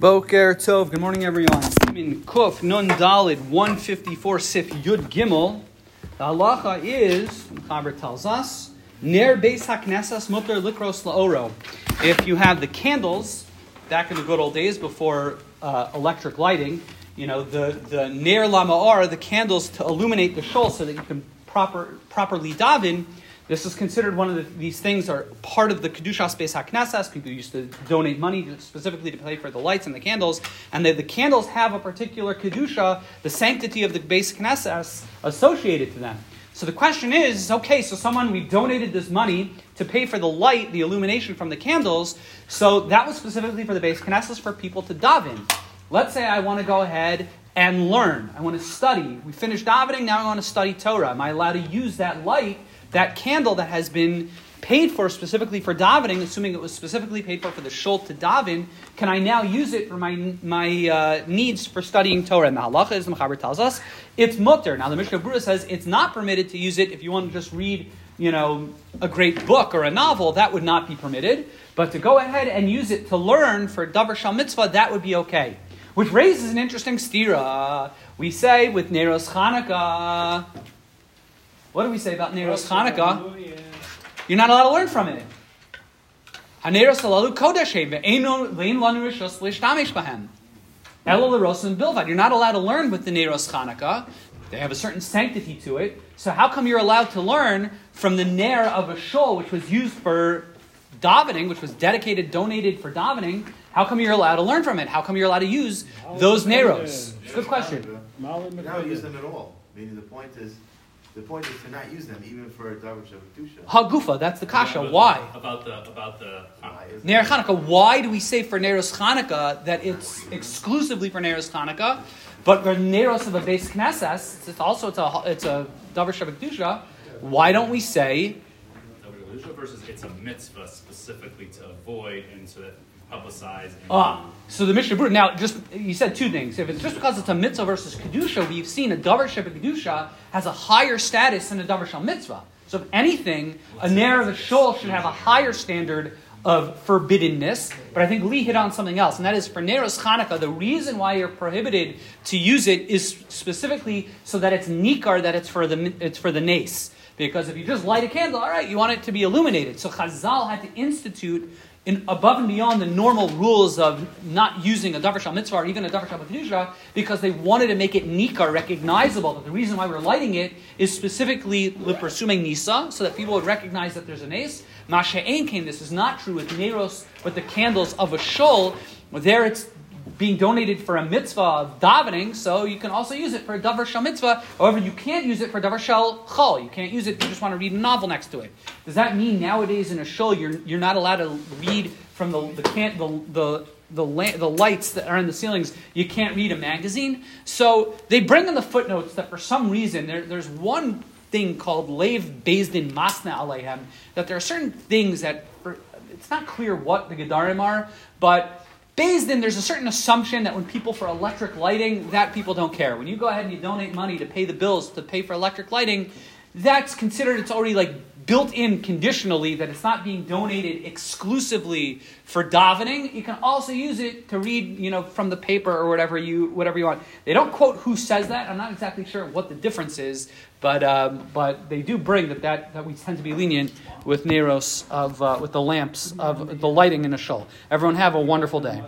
Boker Tov. Good morning, everyone. In Kuf Nun Dalid 154 Sif Yud Gimel, the halacha is, Chaber tells us, Ner Beis Haknesas Mutter Likros Laoro. If you have the candles, back in the good old days before uh, electric lighting, you know, the, the Ner Lama'ar, the candles to illuminate the shul so that you can proper, properly daven, this is considered one of the, these things are part of the Kedushas Beis HaKnesses. People used to donate money specifically to pay for the lights and the candles. And the, the candles have a particular Kedusha, the sanctity of the Beis HaKnesses associated to them. So the question is, okay, so someone, we donated this money to pay for the light, the illumination from the candles. So that was specifically for the Beis Knesses for people to daven. Let's say I want to go ahead and learn. I want to study. We finished davening, now I want to study Torah. Am I allowed to use that light that candle that has been paid for specifically for davening, assuming it was specifically paid for for the shul to daven, can I now use it for my my uh, needs for studying Torah? And the halacha, as the Mechaber tells us, it's mutter. Now the Mishnah Berurah says it's not permitted to use it if you want to just read, you know, a great book or a novel. That would not be permitted. But to go ahead and use it to learn for davar shal mitzvah, that would be okay. Which raises an interesting stira. We say with Neros Chanukah. What do we say about Neros Chanukah? You're not allowed to learn from it. Haneros alalu kodesh ve'eno ve'en lanu rishos l'ishtamish bahem. Elo l'rosim bilvad. You're not allowed to learn with the Neros Chanukah. They have a certain sanctity to it. So how come you're allowed to learn from the Ner of a shul, which was used for davening, which was dedicated, donated for davening? How come you're allowed to learn from it? How come you're allowed to use those Neros? Good question. You're not use them at all. Meaning the point is, the point is to not use them even for a davar shavakdusha. Hagufa, that's the kasha. Yeah, Why? About the about the Why is Ner that? Chanukah. Why do we say for Neros Chanukah that it's exclusively for Neros Chanukah, but for Neros of a Beis Knesses, it's also it's a it's a davar shavakdusha. Why don't we say versus it's a mitzvah specifically to avoid and to publicize. And Ah, so the Mishnah Berurah. Now, just you said two things. If it's just because it's a mitzvah versus kedusha, we've seen a davar sheba kedusha has a higher status than a davar shel mitzvah. So, if anything, a ner of a shul should have a higher standard of forbiddenness. But I think Lee hit on something else, and that is for neros Chanukah. The reason why you're prohibited to use it is specifically so that it's nikar, that it's for the it's for the nace. Because if you just light a candle, all right, you want it to be illuminated. So Chazal had to institute in, above and beyond the normal rules of not using a davar mitzvah or even a davar shal because they wanted to make it nikar, recognizable. That the reason why we're lighting it is specifically pirsumei nisa, so that people would recognize that there's an ace. Masha'ain came. This is not true with neros, with the candles of a shul. There, it's being donated for a mitzvah of davening, so you can also use it for a davar shal mitzvah. However, you can't use it for davar shal chol. You can't use it if you just want to read a novel next to it. Does that mean nowadays in a shul you're, you're not allowed to read from the the can, the the the, la- the lights that are in the ceilings? You can't read a magazine. So they bring in the footnotes that for some reason there, there's one thing called Lev Beis Din Masna Aleihem that there are certain things that for, it's not clear what the Gedarim are, but Based in, there's a certain assumption that when people for electric lighting, that people don't care. When you go ahead and you donate money to pay the bills to pay for electric lighting, that's considered it's already like built in conditionally that it's not being donated exclusively for davening. You can also use it to read, you know, from the paper or whatever you whatever you want. They don't quote who says that. I'm not exactly sure what the difference is, but um, but they do bring that, that that we tend to be lenient with neros of uh, with the lamps of the lighting in a shul. Everyone have a wonderful day.